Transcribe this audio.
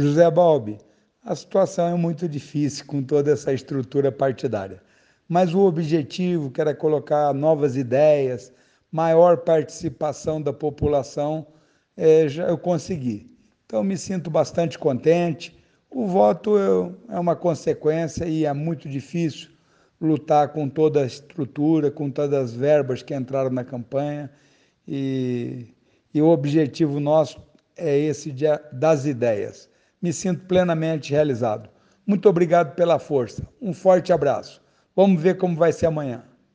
José Balbi, a situação é muito difícil com toda essa estrutura partidária, mas o objetivo, que era colocar novas ideias, maior participação da população, é, já eu consegui. Então, me sinto bastante contente. O voto é uma consequência e é muito difícil lutar com toda a estrutura, com todas as verbas que entraram na campanha. E, e o objetivo nosso é esse de, das ideias. Me sinto plenamente realizado. Muito obrigado pela força. Um forte abraço. Vamos ver como vai ser amanhã.